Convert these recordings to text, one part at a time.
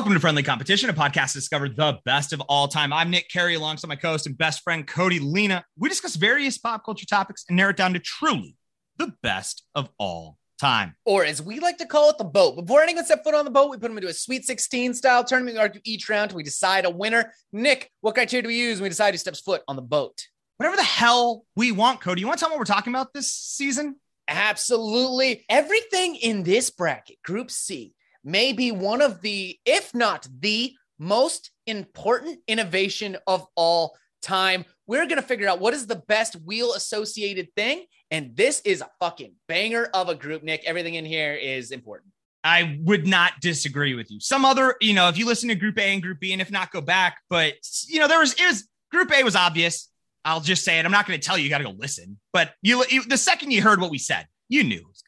Welcome to Friendly Competition, a podcast to discover the best of all time. I'm Nick Carey, alongside my co-host and best friend Cody Lena. We discuss various pop culture topics and narrow it down to truly the best of all time. Or as we like to call it, the boat. Before anyone set foot on the boat, we put them into a Sweet 16 style tournament. We argue each round till we decide a winner. Nick, what criteria do we use when we decide who steps foot on the boat? Whatever the hell we want, Cody. You want to tell me what we're talking about this season? Absolutely. Everything in this bracket, Group C, may be one of the, if not the most important innovation of all time. We're going to figure out what is the best wheel associated thing. And this is a fucking banger of a group, Nick. Everything in here is important. I would not disagree with you. Some other, you know, if you listen to Group A and Group B, and if not, go back. But you know, there was it was Group A was obvious. I'll just say it. I'm not going to tell you. You got to go listen. But you, you, the second you heard what we said, you knew. It was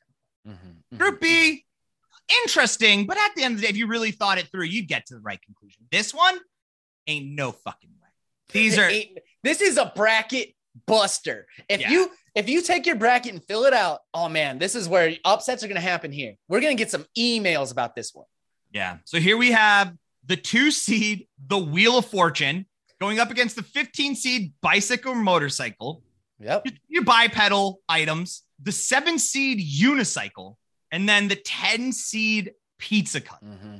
coming. Mm-hmm, Group B, interesting, but at the end of the day, if you really thought it through, you'd get to the right conclusion. This one ain't no fucking way. These are this is a bracket buster. If Yeah. you if you take your bracket and fill it out, oh man, this is where upsets are going to happen here. We're going to get some emails about this one. yeah. So here we have the two seed, the Wheel of Fortune, going up against the 15 seed bicycle motorcycle. Yep. Your, your bipedal items, the seven seed unicycle, and then the 10 seed pizza cut. Mm-hmm.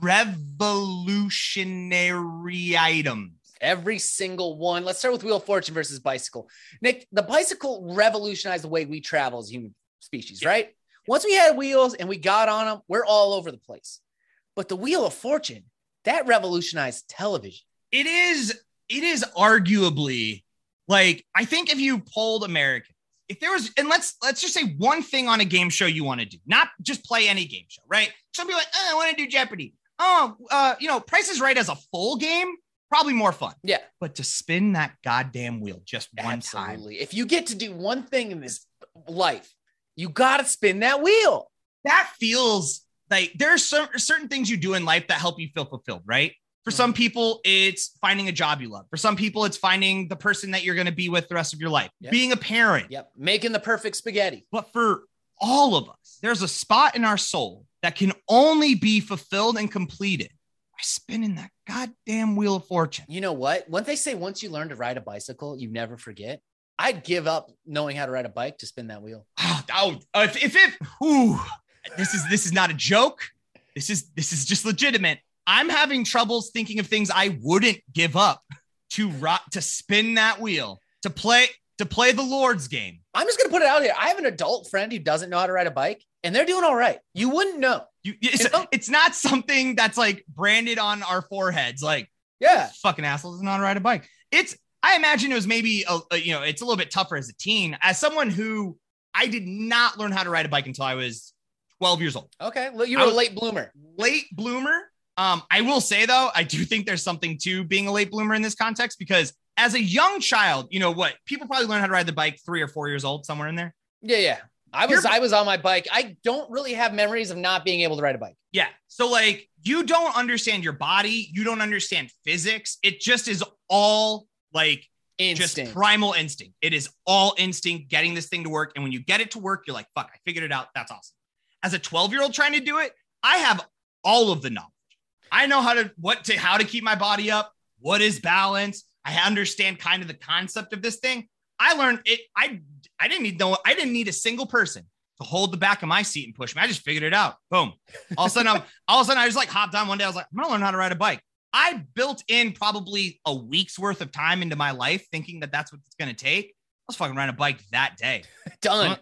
Revolutionary items. Every single one. Let's start with Wheel of Fortune versus bicycle. Nick, the bicycle revolutionized the way we travel as human species, Yeah. right? Once we had wheels and we got on them, we're all over the place. But the Wheel of Fortune, that revolutionized television. it is it is arguably like I think if you polled Americans, if there was and let's let's just say one thing on a game show you want to do, not just play any game show, right? Some people like, oh, I want to do Jeopardy. Oh, uh, you know, Price is Right as a full game, probably more fun. Yeah. But to spin that goddamn wheel just one time, Absolutely. If you get to do one thing in this life, you got to spin that wheel. that feels like there are cer- certain things you do in life that help you feel fulfilled, right? For Mhm. some people, it's finding a job you love. For some people, it's finding the person that you're going to be with the rest of your life, Yep. being a parent. Yep. Making the perfect spaghetti. But for all of us, there's a spot in our soul that can only be fulfilled and completed by spinning that goddamn wheel of fortune. You know what? When they say once you learn to ride a bicycle, you never forget. I'd give up knowing how to ride a bike to spin that wheel. Oh, oh, if, if it, ooh, this is this is not a joke. This is this is just legitimate. I'm having troubles thinking of things I wouldn't give up to rock to spin that wheel to play to play the Lord's game. I'm just gonna put it out here. I have an adult friend who doesn't know how to ride a bike, and they're doing all right. You wouldn't know. You, it's, You know? it's not something that's like branded on our foreheads. Like Yeah. fucking asshole doesn't know how to ride a bike. It's I imagine it was maybe a, a- you know it's a little bit tougher as a teen. As someone who I did not learn how to ride a bike until I was 12 years old. Okay. Well, you were a late bloomer. late bloomer. Um, I will say though, I do think there's something to being a late bloomer in this context because as a young child, you know what? People probably learn how to ride the bike three or four years old, somewhere in there. Yeah, yeah. I was You're- I was on my bike. I don't really have memories of not being able to ride a bike. Yeah. So like you don't understand your body, you don't understand physics. It just is all like Instinct. just primal instinct. It is all instinct getting this thing to work. And when you get it to work, you're like, fuck, I figured it out. That's awesome. As a 12 year old trying to do it, I have all of the knowledge. I know how to what to how to keep my body up, what is balance. I understand kind of the concept of this thing. I learned it. I I didn't need no, I didn't need a single person to hold the back of my seat and push me. I just figured it out. Boom. All of a sudden, I'm all of a sudden I just like hopped on one day. I was like, I'm gonna learn how to ride a bike. I built in probably a week's worth of time into my life thinking that that's what it's going to take. I was fucking riding a bike that day. Done.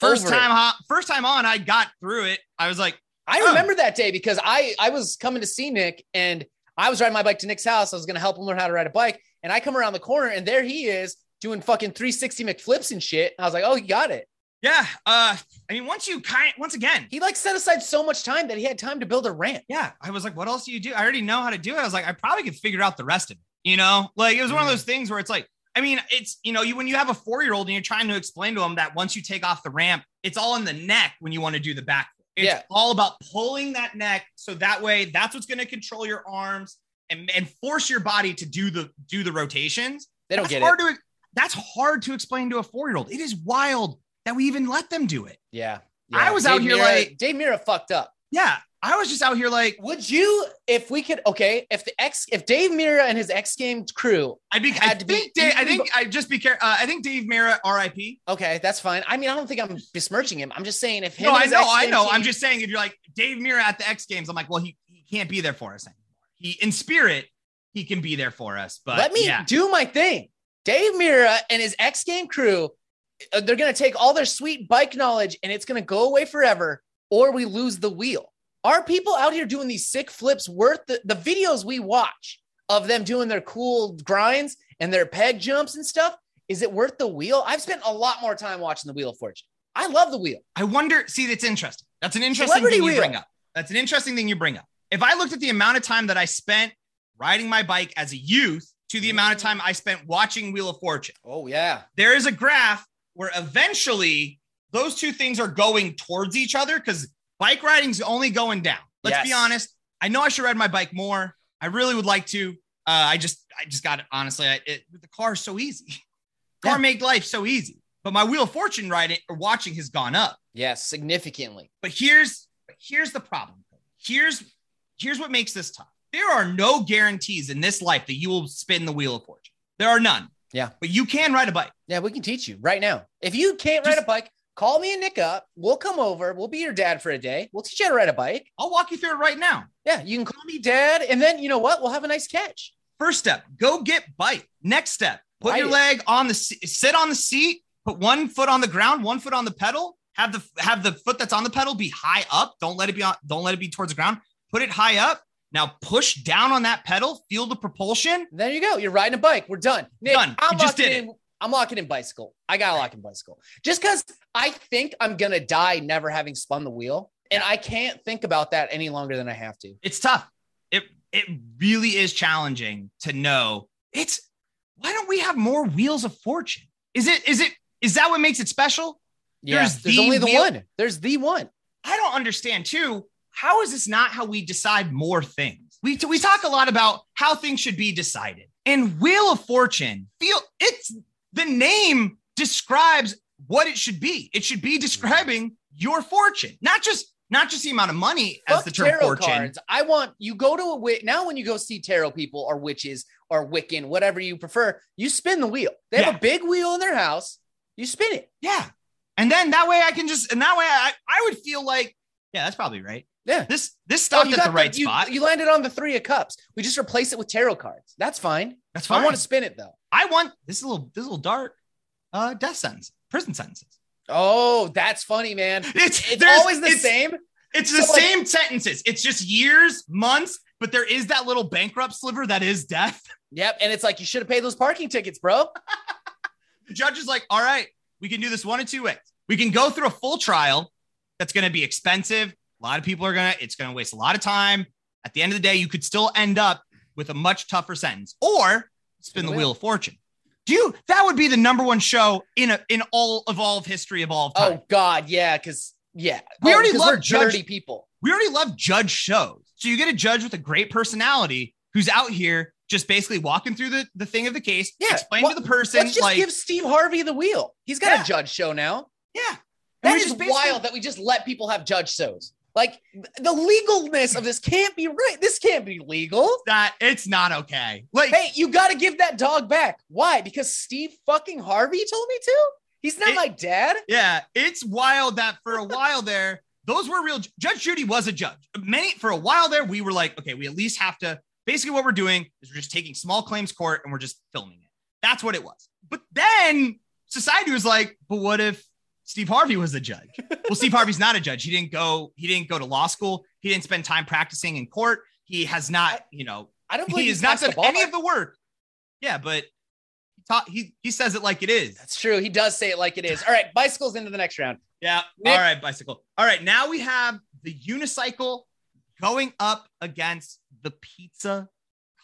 First Over time, first time on, I got through it. I was like, I Oh. remember that day because I I was coming to see Nick and I was riding my bike to Nick's house. I was gonna help him learn how to ride a bike, and I come around the corner and there he is doing fucking 360 McFlips and shit. I was like, oh, he got it. yeah. Uh, I mean, once you kind, once again, He like set aside so much time that he had time to build a ramp. yeah, I was like, what else do you do? I already know how to do it. I was like, I probably could figure out the rest of it. You know, like it was one of Mhm. those things where it's like, I mean, it's you know, you when you have a four year old and you're trying to explain to them that once you take off the ramp, it's all in the neck when you want to do the back. It's Yeah. all about pulling that neck so that way that's what's going to control your arms and, and force your body to do the do the rotations. They don't that's get hard it. To, that's hard to explain to a four year old. It is wild that we even let them do it. Yeah. I was out here Mirra, like- Dave Mirra fucked up. Yeah. I was just out here like Would you, if we could, okay, if the X, if Dave Mirra and his X Games crew, I'd be. I Had to be think. Dave, I think. I just be careful. Uh, I think Dave Mirra, R.I.P. okay, that's fine. I mean, I don't think I'm besmirching him. I'm just saying if him No, I know. I know. I'm just saying if you're like Dave Mirra at the X Games, I'm like, well, he, he can't be there for us anymore. He in spirit, he can be there for us. But let me yeah, do my thing. Dave Mirra and his X Game crew, uh, they're going to take all their sweet bike knowledge and it's going to go away forever, or we lose the wheel. Are people out here doing these sick flips worth the, the videos we watch of them doing their cool grinds and their peg jumps and stuff? Is it worth the wheel? I've spent a lot more time watching the Wheel of Fortune. I love the wheel. I wonder. See, that's interesting. That's an interesting Celebrity thing you wheel. bring up. That's an interesting thing you bring up. If I looked at the amount of time that I spent riding my bike as a youth to the amount of time I spent watching Wheel of Fortune, Oh, yeah. there is a graph where eventually those two things are going towards each other because bike riding's only going down. Let's be honest. I know I should ride my bike more. I really would like to. Uh, I just, I just got it. Honestly, I, it, the car is so easy. Car Yeah. made life so easy. But my Wheel of Fortune riding or watching has gone up. Yes, significantly. But here's, here's the problem. Here's, here's what makes this tough. There are no guarantees in this life that you will spin the Wheel of Fortune. There are none. Yeah. But you can ride a bike. Yeah, we can teach you right now. If you can't ride a bike, call me and Nick up. We'll come over. We'll be your dad for a day. We'll teach you how to ride a bike. I'll walk you through it right now. Yeah, you can call me dad. And then you know what? We'll have a nice catch. First step, go get bite. Next step, put Bite your it. leg on the sit on the seat, put one foot on the ground, one foot on the pedal. Have the have the foot that's on the pedal be high up. Don't let it be on. Don't let it be towards the ground. Put it high up. Now push down on that pedal. Feel the propulsion. There you go. You're riding a bike. We're done. Nick, Done. I'm just did in. I'm locking in bicycle. I got to lock in bicycle. Just because I think I'm gonna die never having spun the wheel, and I can't think about that any longer than I have to. It's tough. It it really is challenging to know. It's why don't we have more wheels of fortune? Is it is it is that what makes it special? Yeah, There's there's, the only the wheel- one. There's the one. I don't understand too. How is this not how we decide more things? We we talk a lot about how things should be decided. And Wheel of Fortune, feel it's the name describes what it should be. It should be mm-hmm. describing your fortune, not just not just the amount of money as Fuck the term tarot fortune. cards. I want you go to a witch now. When you go see tarot people or witches or Wiccan, whatever you prefer, you spin the wheel. They have Yeah. a big wheel in their house. You spin it. Yeah. And then that way I can just and that way I I would feel like, yeah, that's probably right. Yeah. This this Oh, stopped you at the right spot. You landed on the three of cups. We just replace it with tarot cards. That's fine. that's fine. I want to spin it though. I want this is a little this is a little dark. Uh death sentence, prison sentences. Oh, that's funny, man. It's, It's always the it's- same. It's the So, like- same sentences. It's just years, months, but there is that little bankrupt sliver that is death. Yep. And it's like you should have paid those parking tickets, bro. The judge is like, all right, we can do this one of two ways. We can go through a full trial that's going to be expensive. A lot of people are going to, it's going to waste a lot of time. At the end of the day, you could still end up with a much tougher sentence or spin the wheel of fortune. Do you, that would be the number one show in a, in all of all of history of all of oh, time. Oh God, yeah, because yeah, We Oh, already love Judge- dirty people. we already love judge shows. So you get a judge with a great personality who's out here just basically walking through the, the thing of the case, Yeah, explain well, to the person Let's just like, give Steve Harvey the wheel. He's got Yeah. a judge show now. yeah. That And is wild that we just let people have judge shows. Like the legalness of this can't be right. This can't be legal. That it's not okay. Like, Hey, you got to give that dog back. Why? Because Steve fucking Harvey told me to. He's not It- my dad. yeah, it's wild that for a while there, those were real. Judge Judy was a judge. Many for a while there, we were like, okay, we at least have to. Basically, what we're doing is we're just taking small claims court and we're just filming it. That's what it was. But then society was like, but what if Steve Harvey was the judge? well, Steve Harvey's not a judge. He didn't go. He didn't go to law school. He didn't spend time practicing in court. He has not. You know, I don't believe he he's has not done any of the work. Yeah, but he taught. He he says it like it is. That's true. He does say it like it is. All right, bicycles into the next round. Yeah. Nick- All right, bicycle. All right. Now we have the unicycle going up against the pizza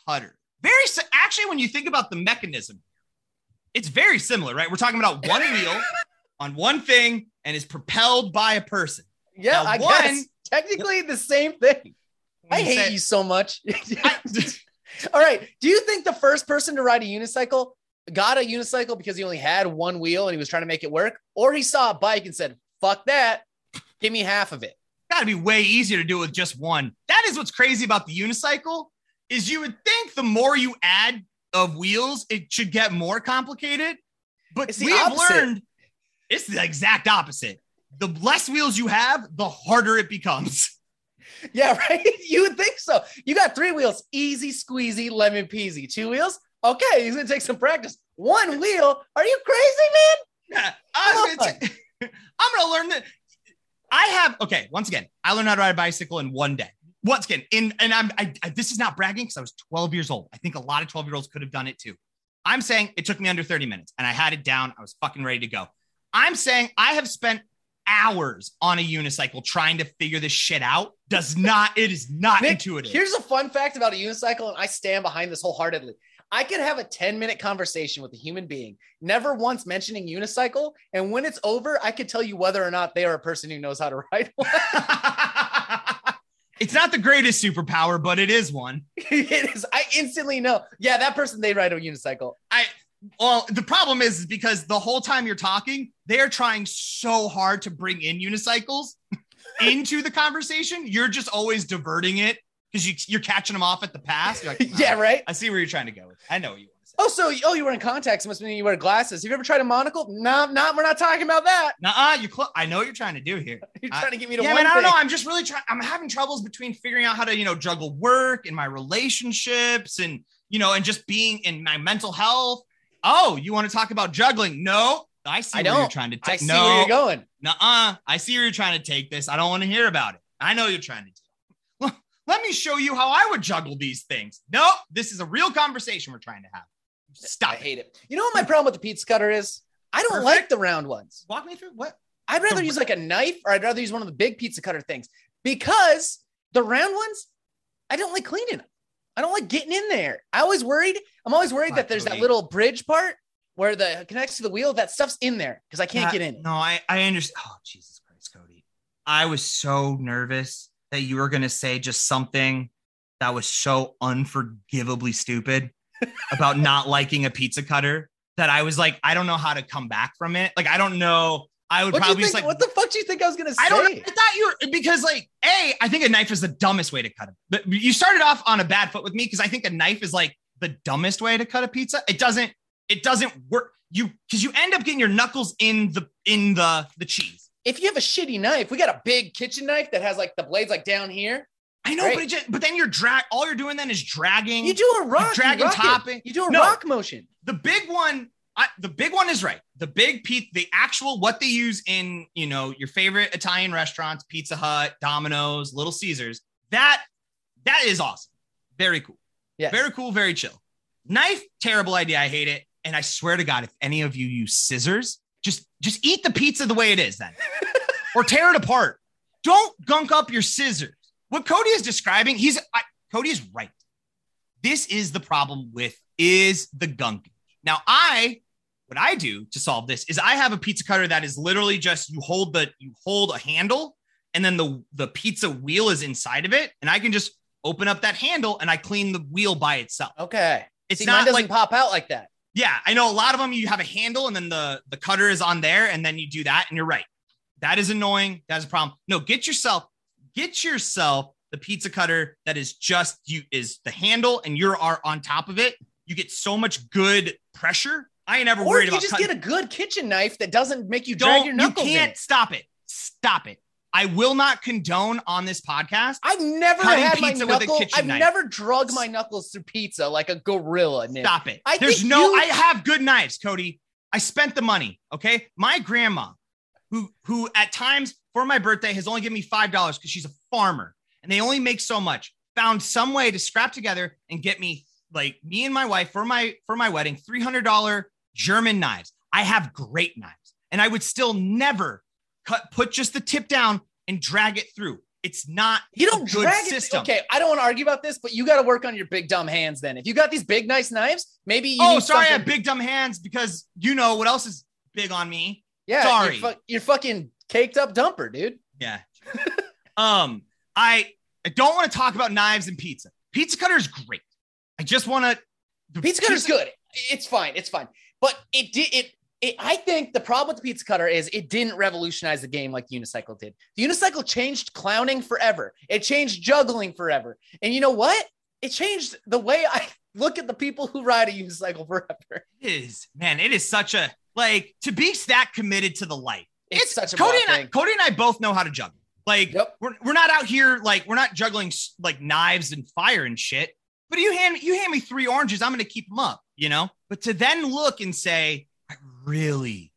cutter. Very actually, when you think about the mechanism, it's very similar, right? We're talking about one wheel on one thing and is propelled by a person. Yeah, Now, I one- guess technically the same thing. I hate say- you so much. I- All right. Do you think the first person to ride a unicycle got a unicycle because he only had one wheel and he was trying to make it work? Or he saw a bike and said, fuck that. Give me half of it. got to be way easier to do with just one. That is what's crazy about the unicycle is you would think the more you add of wheels, it should get more complicated. But It's the we have learned it's the exact opposite. The less wheels you have, the harder it becomes. Yeah, right. You would think so. You got three wheels, easy squeezy, lemon peasy. Two wheels, okay. He's gonna take some practice. One wheel, are you crazy, Yeah, I'm gonna, t- I'm gonna learn that. I have okay. Once again, I learned how to ride a bicycle in one day. Once again, in and I'm I, I- this is not bragging because I was 12 years old. I think a lot of 12 year olds could have done it too. I'm saying it took me under 30 minutes and I had it down. I was fucking ready to go. I'm saying I have spent hours on a unicycle trying to figure this shit out. Does not. It is not Nick, intuitive. Here's a fun fact about a unicycle, and I stand behind this wholeheartedly. I could have a 10 minute conversation with a human being, never once mentioning unicycle. And when it's over, I could tell you whether or not they are a person who knows how to ride one. it's not the greatest superpower, but it is one. it is, I instantly know. Yeah, that person, they ride a unicycle. I well, the problem is, is because the whole time you're talking, they are trying so hard to bring in unicycles into the conversation. You're just always diverting it because you, you're catching them off at the pass. Like, yeah, "Ah, right. I see where you're trying to go with. I know what you want to say. Oh, so oh, you were in contacts. Must mean you wear glasses. Have you ever tried a monocle? No, no, we're not talking about that. Nuh-uh, you cl- I know what you're trying to do here. You're I- trying to get me to yeah, man, I don't thing. know. I'm just really trying. I'm having troubles between figuring out how to, you know, juggle work and my relationships and, you know, and just being in my mental health. Oh, you want to talk about juggling? No, I see I where you're trying to I take. see no, where you're going. Nuh-uh. I see where you're trying to take this. I don't want to hear about it. I know you're trying to do. Let me show you how I would juggle these things. No, this is a real conversation we're trying to have. Stop I it. hate it. You know what my problem with the pizza cutter is? I don't Perfect. like the round ones. Walk me through what? I'd rather The- use like a knife or I'd rather use one of the big pizza cutter things because the round ones, I don't like cleaning them. I don't like getting in there. I always worried. I'm always worried that there's that little bridge part where the connects to the wheel. That stuff's in there because I can't get in. No, I I understand. Oh Jesus Christ, Cody! I was so nervous that you were gonna say just something that was so unforgivably stupid about not liking a pizza cutter that I was like, I don't know how to come back from it. Like, I don't know. I would What, you probably think, just like, what the fuck do you think I was gonna say? I don't. know. I thought you were because like a. I think a knife is the dumbest way to cut it. But you started off on a bad foot with me because I think a knife is like the dumbest way to cut a pizza. It doesn't. It doesn't work. You because you end up getting your knuckles in the in the the cheese. If you have a shitty knife, we got a big kitchen knife that has like the blades like down here. I know, Right. but it just but then you're drag. All you're doing then is dragging. You do a rock, you dragging it. topping. You do a No. rock motion. the big one. I, the big one is right. The big pizza, the actual what they use in you know your favorite Italian restaurants, Pizza Hut, Domino's, Little Caesars. That that is awesome. Very cool. Yes. Very cool. Very chill. Knife, terrible idea. I hate it. And I swear to God, if any of you use scissors, just just eat the pizza the way it is then, or tear it apart. Don't gunk up your scissors. What Cody is describing, he's I, Cody is right. This is the problem with is the gunking. Now I, what I do to solve this is I have a pizza cutter that is literally just you hold the you hold a handle and then the the pizza wheel is inside of it, and I can just open up that handle and I clean the wheel by itself. Okay. It's See, not doesn't like pop out like that. yeah, I know a lot of them you have a handle and then the the cutter is on there and then you do that and you're right. That is annoying. That's a problem. No, get yourself get yourself the pizza cutter that is just you is the handle and you're are on top of it. You get so much good pressure. I ain't ever Or worried you about just cutting- get a good kitchen knife that doesn't make you drag don't your you can't in. stop it. Stop it. I will not condone on this podcast. I've never had my pizza with a knuckle. kitchen I've knife. never drug my knuckles through pizza like a gorilla. Nick. Stop it. I There's no, you- I have good knives, Cody. I spent the money. Okay. My grandma, who, who at times for my birthday has only given me $5 because she's a farmer and they only make so much, found some way to scrap together and get me like me and my wife for my, for my wedding, $300 German knives. I have great knives and I would still never cut, put just the tip down and drag it through. It's not You don't good drag it. Okay, I don't want to argue about this, but you got to work on your big dumb hands. Then, if you got these big nice knives, maybe you oh, sorry. I have big dumb hands because you know what else is big on me? Yeah, sorry. You're, fu- you're fucking caked up dumper, dude. Yeah. um, I I don't want to talk about knives and pizza. Pizza cutter is great. I just want to. Pizza cutter is good. It's fine. It's fine. But it did it. it, I think the problem with the pizza cutter is it didn't revolutionize the game like the unicycle did. The unicycle changed clowning forever. It changed juggling forever. And you know what? It changed the way I look at the people who ride a unicycle forever. It is man. It is such a like to be that committed to the light. It's, It's, such a Cody and I, thing. Cody and I both know how to juggle. Like Yep. we're, we're not out here like we're not juggling like knives and fire and shit. But you hand you hand me three oranges, I'm gonna keep them up, you know. But to then look and say, I really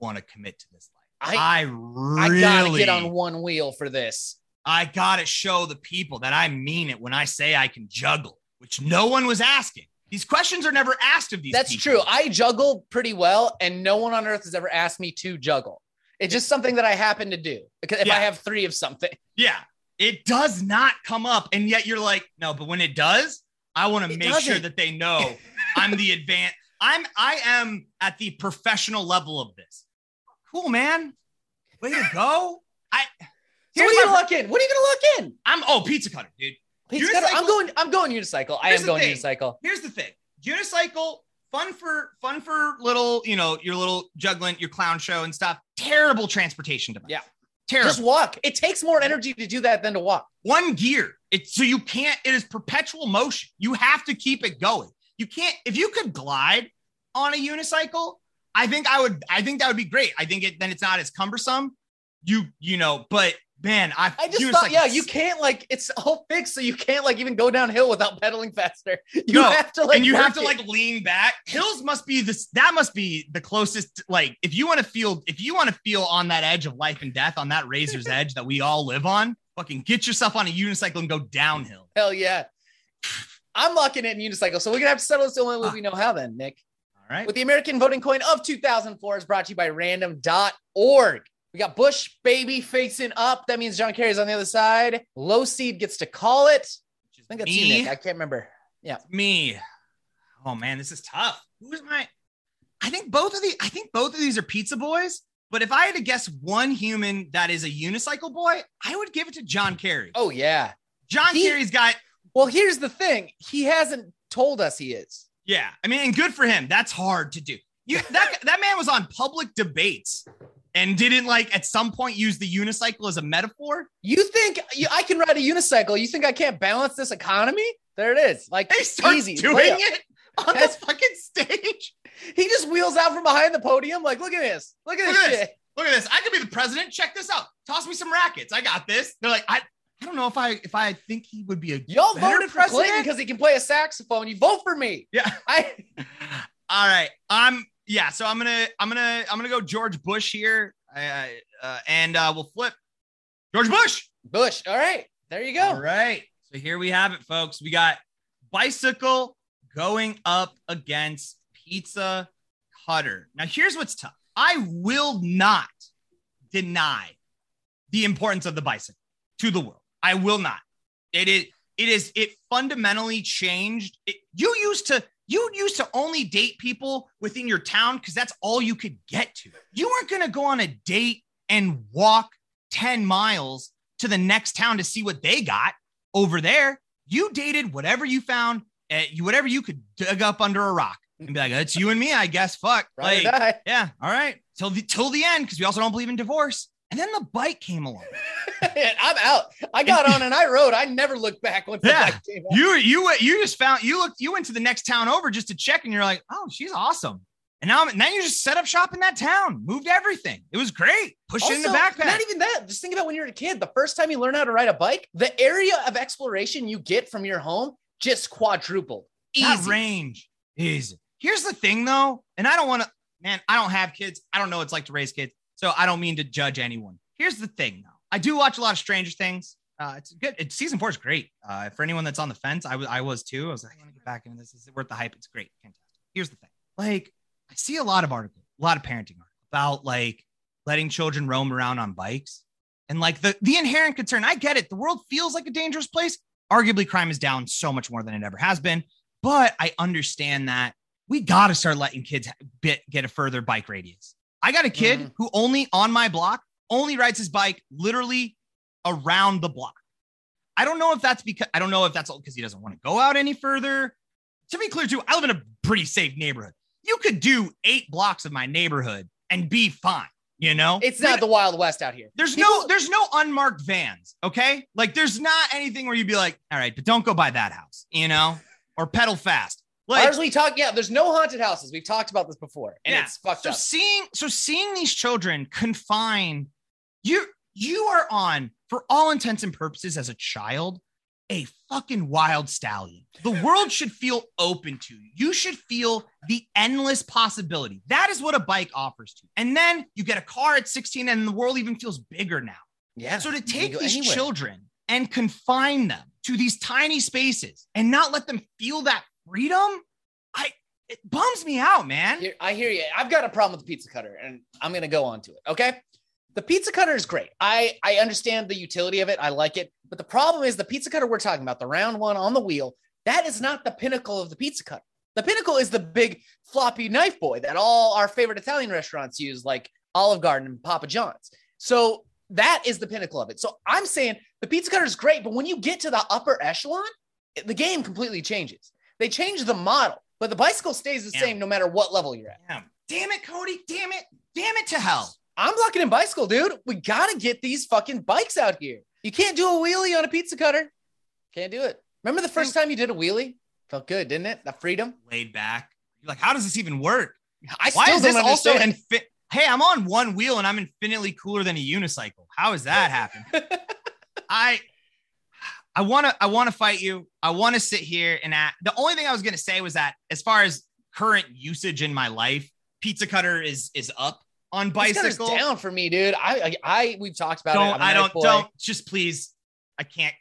want to commit to this life. I, I I really gotta get on one wheel for this. I gotta show the people that I mean it when I say I can juggle, which no one was asking. These questions are never asked of these. That's people. true. I juggle pretty well, and no one on earth has ever asked me to juggle. It's just something that I happen to do because if Yeah. I have three of something, Yeah, it does not come up, and yet you're like, no. But when it does, I want to make sure doesn't. that they know I'm the advanced. I'm I am at the professional level of this. Cool, man. Way to go. I so what are you gonna look in? What are you gonna look in? I'm oh pizza cutter, dude. Pizza cutter? I'm going. I'm going unicycle. I am going thing. unicycle. Here's the thing: unicycle, fun for fun for little, you know, your little juggling, your clown show and stuff. Terrible transportation device. Yeah. Terrible. Just walk. It takes more energy to do that than to walk. one gear. It's so you can't, it is perpetual motion. You have to keep it going. You can't, if you could glide on a unicycle, I think I would, I think that would be great. I think it then it's not as cumbersome. You, you know, but man, I, I just thought, yeah, you can't like it's all fixed, so you can't like even go downhill without pedaling faster. You No, have to like, and you have to it. like lean back. Hills must be this. That must be the closest. Like, if you want to feel, if you want to feel on that edge of life and death, on that razor's edge that we all live on, fucking get yourself on a unicycle and go downhill. hell yeah. I'm locking it in unicycle, so we're gonna have to settle this the only way we know how. Then, Nick, All right. with the American voting coin of 2004 is brought to you by Random.org. We got Bush baby facing up. That means John Kerry's on the other side. Low seed gets to call it. I think that's you, Me? Nick. I can't remember. Yeah. Me. Oh man, this is tough. Who is my? I think both of the. I think both of these are pizza boys. But if I had to guess one human that is a unicycle boy, I would give it to John Kerry. Oh yeah. John he- Kerry's got. Well, here's the thing. He hasn't told us he is. Yeah, I mean, and good for him. That's hard to do. You that that man was on public debates and didn't like at some point use the unicycle as a metaphor. You think I can ride a unicycle? You think I can't balance this economy? There it is. Like He starts easy. doing it on That's- the fucking stage. He just wheels out from behind the podium. Like, look at this. Look at Look this at this. shit. Look at this. I could be the president. Check this out. Toss me some rackets. I got this. They're like, I, I don't know if I if I think he would be a Y'all voted for Clinton president? because he can play a saxophone. You vote for me. Yeah. I All right. I'm yeah. So I'm gonna I'm gonna I'm gonna go George Bush here, uh, uh, and uh, we'll flip George Bush. Bush. All right. There you go. All right. So here we have it, folks. We got bicycle going up against pizza cutter. Now, here's what's tough. I will not deny the importance of the bicycle to the world. I will not. It is. It is. It fundamentally changed. It, you used to. You used to only date people within your town because that's all you could get to. You weren't going to go on a date and walk 10 miles to the next town to see what they got over there. You dated whatever you found, uh, you whatever you could dig up under a rock and be like, "It's you and me, I guess." Fuck, or like, yeah, all right, till the till the end, because we also don't believe in divorce. And then the bike came along. I'm out. I got on and I rode. I never looked back once the Yeah. bike came out. You you you just found you looked you went to the next town over just to check, and you're like, "Oh, she's awesome." And now now you just set up shop in that town, moved everything. It was great. Pushed it in the Also, backpack. Not even that. Just think about when you're a kid. The first time you learn how to ride a bike, the area of exploration you get from your home just quadrupled. that range is here's the thing though and i don't want to man i don't have kids i don't know what it's like to raise kids so i don't mean to judge anyone. Here's the thing though. I do watch a lot of stranger things. Uh, it's good. Season four is great. Uh, for anyone that's on the fence I was I was too. I was like i want to get back into this. Is it worth the hype? It's great. Fantastic. Here's the thing. Like i see a lot of articles a lot of parenting articles about like letting children roam around on bikes. And like the the inherent concern i get it. The world feels like a dangerous place. Arguably crime is down so much more than it ever has been. But I understand that we got to start letting kids bit, get a further bike radius. I got a kid Mhm. who only on my block only rides his bike literally around the block. I don't know if that's because I don't know if that's because he doesn't want to go out any further. To be clear, too, I live in a pretty safe neighborhood. you could do eight blocks of my neighborhood and be fine. You know, It's not the Wild West out here. there's People- no there's no unmarked vans. Okay, like there's not anything where you'd be like, all right, but don't go by that house. You know, or pedal fast. Like Ours, we talk. Yeah, there's no haunted houses. We've talked about this before, and Yeah. it's fucked so up. seeing so seeing these children confined you you are on for all intents and purposes as a child a fucking wild stallion the world should feel open to you you should feel the endless possibility that is what a bike offers to you and then you get a car at 16 and the world even feels bigger now Yeah. so to take these anywhere. children and confine them to these tiny spaces and not let them feel that freedom i it bums me out man Here, I hear you. I've got a problem with the pizza cutter, and I'm gonna go on to it. Okay. The pizza cutter is great. I I understand the utility of it. I like it. But the problem is the pizza cutter we're talking about, the round one on the wheel, that is not the pinnacle of the pizza cutter. The pinnacle is the big floppy knife boy that all our favorite Italian restaurants use, like Olive Garden and Papa John's. So that is the pinnacle of it. So I'm saying the pizza cutter is great, but when you get to the upper echelon, the game completely changes. They change the model, but the bicycle stays the Yeah. same no matter what level you're at. Damn. Damn it, Cody. Damn it. Damn it to hell. I'm locking in bicycle, dude. We gotta get these fucking bikes out here. You can't do a wheelie on a pizza cutter. Can't do it. Remember the first time you did a wheelie? Felt good, didn't it? The freedom. Laid back. You're like, how does this even work? I Why is this also understand. infi- Hey, I'm on one wheel and I'm infinitely cooler than a unicycle. How does that happen? I I want to I want to fight you. I want to sit here and at the only thing I was going to say was that as far as current usage in my life, pizza cutter is is up on Pizza bicycle. down for me, dude. I, I, I we've talked about it. don't a I don't boy. don't just please I can't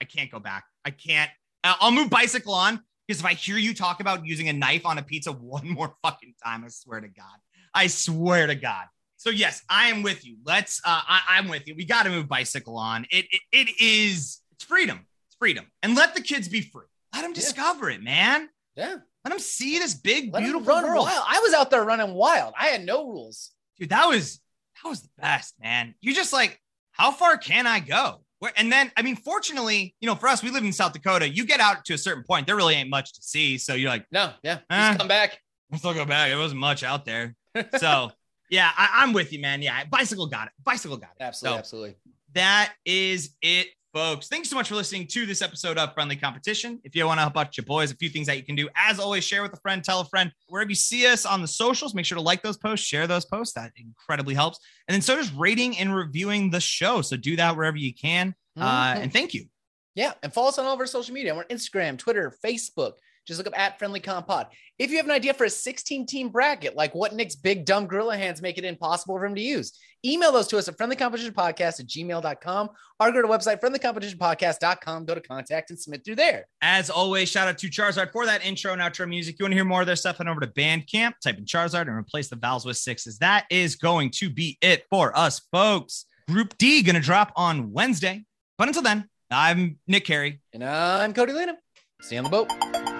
I can't go back. I can't. I'll move bicycle on because if I hear you talk about using a knife on a pizza one more fucking time, I swear to God, I swear to God. So yes, I am with you. Let's. Uh, I, I'm with you. We got to move bicycle on. It, it it is. It's freedom. It's freedom, and let the kids be free. Let them Yeah. discover it, man. Yeah. Let them see this big, Let beautiful run world. wild. I was out there running wild. I had no rules. dude that was that was the best man you just like how far can i go Where, and then i mean fortunately you know for us we live in south dakota you get out to a certain point there really ain't much to see so you're like No, yeah. Just come back. let's still go back it wasn't much out there so yeah I, i'm with you man yeah bicycle got it bicycle got it Absolutely, So, absolutely. that is it folks. Thanks so much for listening to this episode of friendly competition. If you want to help out your boys a few things that you can do as always share with a friend tell a friend. Wherever you see us on the socials make sure to like those posts share those posts. That incredibly helps. And then so does rating and reviewing the show. So do that wherever you can. Uh, Mhm. and thank you. Yeah, and follow us on all of our social media. We're on Instagram, Twitter, Facebook. Just look up at Friendly Compod. If you have an idea for a 16 team bracket, like what Nick's big dumb gorilla hands make it impossible for him to use, email those to us at friendlycompetitionpodcast at gmail.com or go to website, friendlycompetitionpodcast.com, go to contact and submit through there. as always shout out to charizard for that intro and outro music you want to hear more of their stuff head over to bandcamp type in charizard and replace the vowels with sixes that is going to be it for us folks group d gonna drop on wednesday but until then i'm nick carey And I'm Cody Lanham. See you on the boat.